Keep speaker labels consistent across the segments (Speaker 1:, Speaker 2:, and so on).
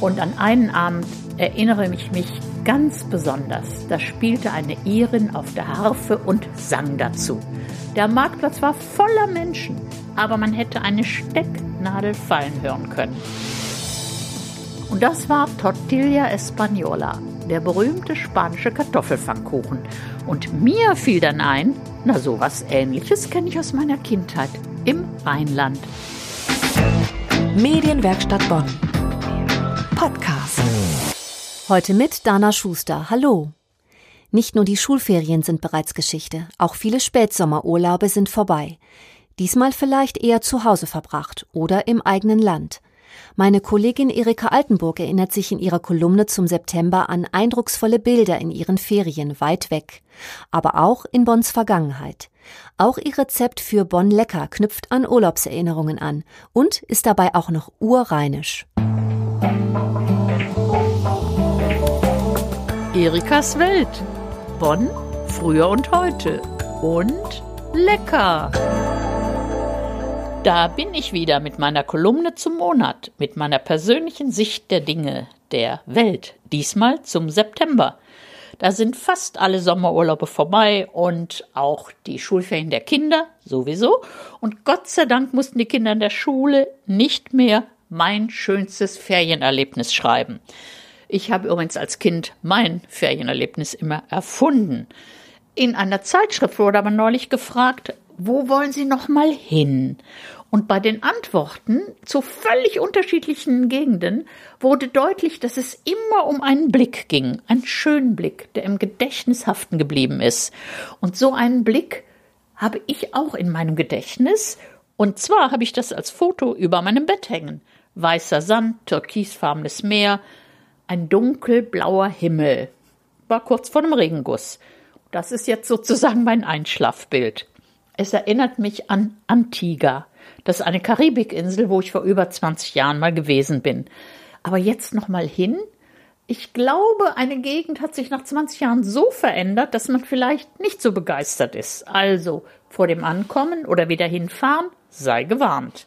Speaker 1: Und an einen Abend erinnere ich mich ganz besonders. Da spielte eine Irin auf der Harfe und sang dazu. Der Marktplatz war voller Menschen, aber man hätte eine Stecknadel fallen hören können. Und das war Tortilla Española, der berühmte spanische Kartoffelpfannkuchen. Und mir fiel dann ein, na sowas ähnliches kenne ich aus meiner Kindheit im Rheinland.
Speaker 2: Medienwerkstatt Bonn. Podcast. Heute mit Dana Schuster. Hallo. Nicht nur die Schulferien sind bereits Geschichte, auch viele Spätsommerurlaube sind vorbei. Diesmal vielleicht eher zu Hause verbracht oder im eigenen Land. Meine Kollegin Erika Altenburg erinnert sich in ihrer Kolumne zum September an eindrucksvolle Bilder in ihren Ferien weit weg, aber auch in Bonns Vergangenheit. Auch ihr Rezept für Bonn Lecker knüpft an Urlaubserinnerungen an und ist dabei auch noch urrheinisch.
Speaker 1: Erikas Welt. Bonn, früher und heute. Und lecker. Da bin ich wieder mit meiner Kolumne zum Monat, mit meiner persönlichen Sicht der Dinge, der Welt, diesmal zum September. Da sind fast alle Sommerurlaube vorbei und auch die Schulferien der Kinder sowieso. Und Gott sei Dank mussten die Kinder in der Schule nicht mehr mein schönstes Ferienerlebnis schreiben. Ich habe übrigens als Kind mein Ferienerlebnis immer erfunden. In einer Zeitschrift wurde aber neulich gefragt, wo wollen Sie noch mal hin? Und bei den Antworten zu völlig unterschiedlichen Gegenden wurde deutlich, dass es immer um einen Blick ging, einen schönen Blick, der im Gedächtnis haften geblieben ist. Und so einen Blick habe ich auch in meinem Gedächtnis. Und zwar habe ich das als Foto über meinem Bett hängen. Weißer Sand, türkisfarbenes Meer, ein dunkelblauer Himmel. War kurz vor dem Regenguss. Das ist jetzt sozusagen mein Einschlafbild. Es erinnert mich an Antigua. Das ist eine Karibikinsel, wo ich vor über 20 Jahren mal gewesen bin. Aber jetzt noch mal hin. Ich glaube, eine Gegend hat sich nach 20 Jahren so verändert, dass man vielleicht nicht so begeistert ist. Also vor dem Ankommen oder wieder hinfahren, sei gewarnt.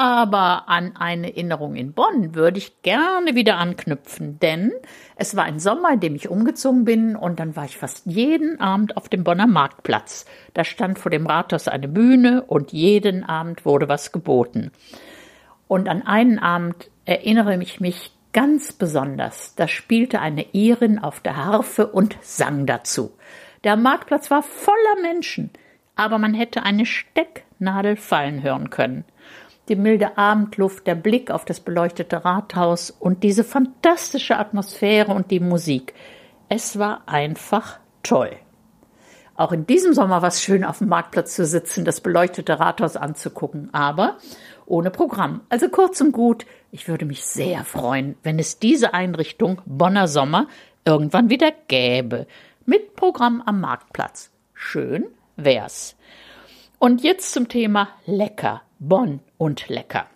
Speaker 1: Aber an eine Erinnerung in Bonn würde ich gerne wieder anknüpfen, denn es war ein Sommer, in dem ich umgezogen bin und dann war ich fast jeden Abend auf dem Bonner Marktplatz. Da stand vor dem Rathaus eine Bühne und jeden Abend wurde was geboten. Und an einen Abend erinnere ich mich ganz besonders. Da spielte eine Irin auf der Harfe und sang dazu. Der Marktplatz war voller Menschen, aber man hätte eine Stecknadel fallen hören können die milde Abendluft, der Blick auf das beleuchtete Rathaus und diese fantastische Atmosphäre und die Musik. Es war einfach toll. Auch in diesem Sommer war es schön, auf dem Marktplatz zu sitzen, das beleuchtete Rathaus anzugucken, aber ohne Programm. Also kurz und gut, ich würde mich sehr freuen, wenn es diese Einrichtung Bonner Sommer irgendwann wieder gäbe. Mit Programm am Marktplatz. Schön wär's. Und jetzt zum Thema lecker. Bonn und lecker.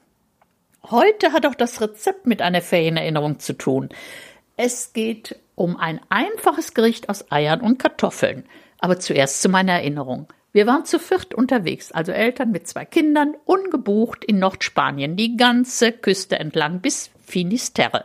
Speaker 1: Heute hat auch das Rezept mit einer Ferienerinnerung zu tun. Es geht um ein einfaches Gericht aus Eiern und Kartoffeln. Aber zuerst zu meiner Erinnerung. Wir waren zu viert unterwegs, also Eltern mit zwei Kindern, ungebucht in Nordspanien, die ganze Küste entlang bis Finisterre.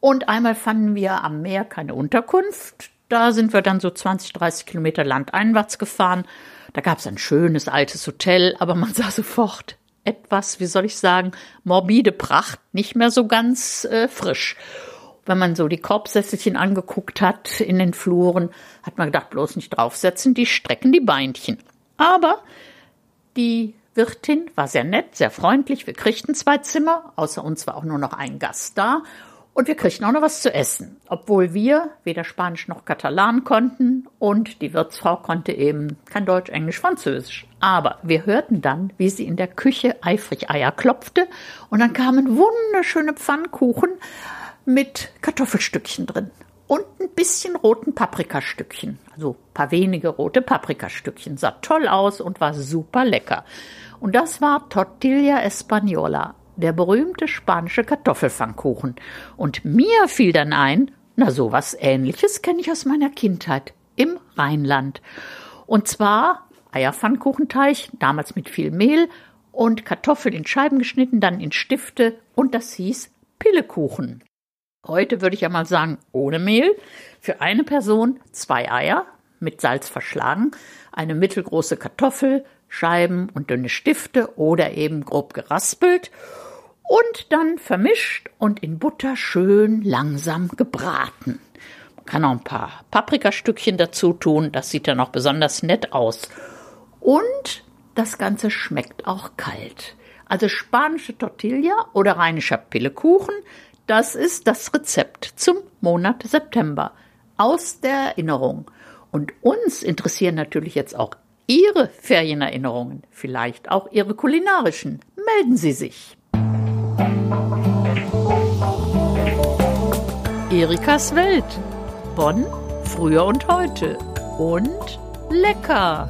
Speaker 1: Und einmal fanden wir am Meer keine Unterkunft. Da sind wir dann so 20, 30 Kilometer landeinwärts gefahren da gab es ein schönes altes Hotel, aber man sah sofort etwas, wie soll ich sagen, morbide Pracht, nicht mehr so ganz äh, frisch. Wenn man so die Korbsesselchen angeguckt hat in den Fluren, hat man gedacht, bloß nicht draufsetzen, die strecken die Beinchen. Aber die Wirtin war sehr nett, sehr freundlich. Wir kriegten zwei Zimmer, außer uns war auch nur noch ein Gast da und wir kriegten auch noch was zu essen, obwohl wir weder Spanisch noch Katalan konnten und die Wirtsfrau konnte eben kein Deutsch, Englisch, Französisch. Aber wir hörten dann, wie sie in der Küche eifrig Eier klopfte und dann kamen wunderschöne Pfannkuchen mit Kartoffelstückchen drin und ein bisschen roten Paprikastückchen. Also paar wenige rote Paprikastückchen. Sah toll aus und war super lecker. Und das war Tortilla Española, der berühmte spanische Kartoffelpfannkuchen. Und mir fiel dann ein, na sowas ähnliches kenne ich aus meiner Kindheit im Rheinland. Und zwar Eierpfannkuchenteig, damals mit viel Mehl und Kartoffeln in Scheiben geschnitten, dann in Stifte und das hieß Pillekuchen. Heute würde ich ja mal sagen, ohne Mehl. Für eine Person zwei Eier mit Salz verschlagen, eine mittelgroße Kartoffel, Scheiben und dünne Stifte oder eben grob geraspelt und dann vermischt und in Butter schön langsam gebraten. Man kann auch ein paar Paprikastückchen dazu tun, das sieht dann auch besonders nett aus. Und das Ganze schmeckt auch kalt. Also spanische Tortilla oder rheinischer Pillekuchen, das ist das Rezept zum Monat September aus der Erinnerung. Und uns interessieren natürlich jetzt auch Ihre Ferienerinnerungen, vielleicht auch Ihre kulinarischen. Melden Sie sich. Erikas Welt. Bonn, früher und heute. Und lecker.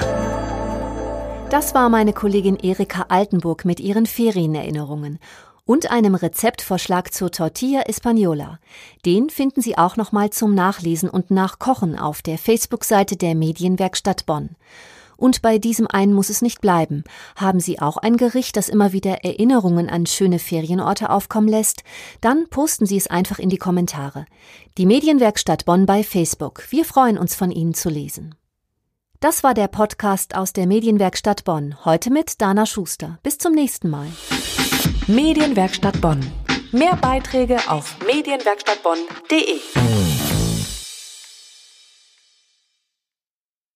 Speaker 2: Das war meine Kollegin Erika Altenburg mit ihren Ferienerinnerungen und einem Rezeptvorschlag zur Tortilla Española. Den finden Sie auch nochmal zum Nachlesen und Nachkochen auf der Facebook-Seite der Medienwerkstatt Bonn. Und bei diesem einen muss es nicht bleiben. Haben Sie auch ein Gericht, das immer wieder Erinnerungen an schöne Ferienorte aufkommen lässt? Dann posten Sie es einfach in die Kommentare. Die Medienwerkstatt Bonn bei Facebook. Wir freuen uns von Ihnen zu lesen. Das war der Podcast aus der Medienwerkstatt Bonn. Heute mit Dana Schuster. Bis zum nächsten Mal.
Speaker 3: Medienwerkstatt Bonn. Mehr Beiträge auf medienwerkstattbonn.de.